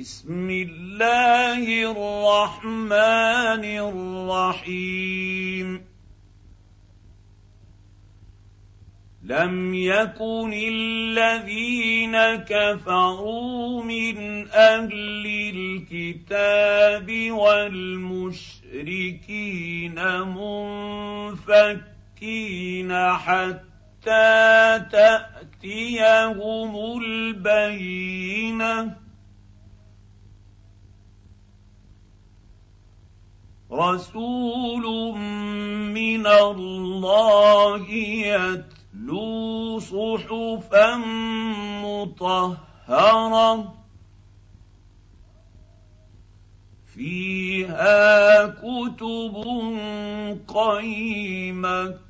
بسم الله الرحمن الرحيم. لم يكن الذين كفروا من أهل الكتاب والمشركين منفكين حتى تأتيهم البينة. رسول من الله يتلو صحفا مطهرة فيها كتب قيمة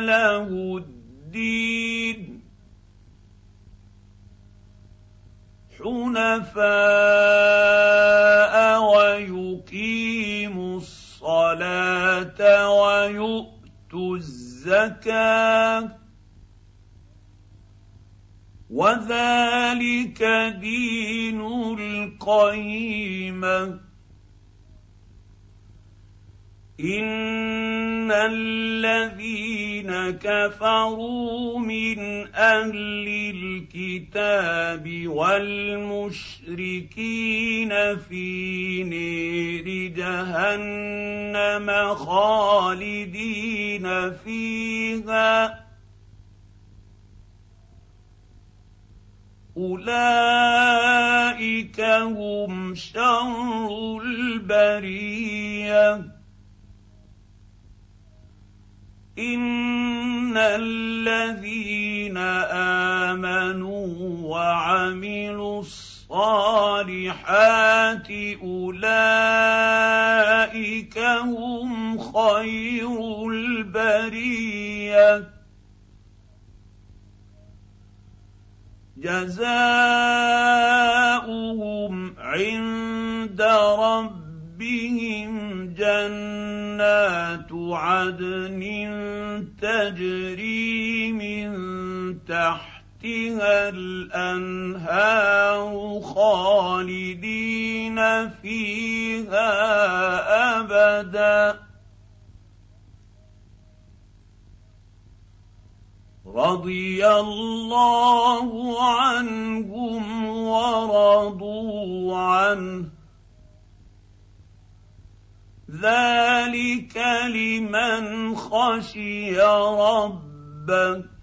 له الدين. حنفاء ويقيموا الصلاة ويؤتوا الزكاة. وذلك دين القيمة. ان الذين كفروا من أهل الكتاب والمشركين في نير جهنم خالدين فيها اولئك هم شر البريه ان الذين امنوا وعملوا الصالحات اولئك هم خير البريه جزاؤهم عند ربهم جنات عدن تجري من تحتها الأنهار خالدين فيها أبدا. رضي الله عنهم ورضوا عنه. ذلك لمن خشي ربه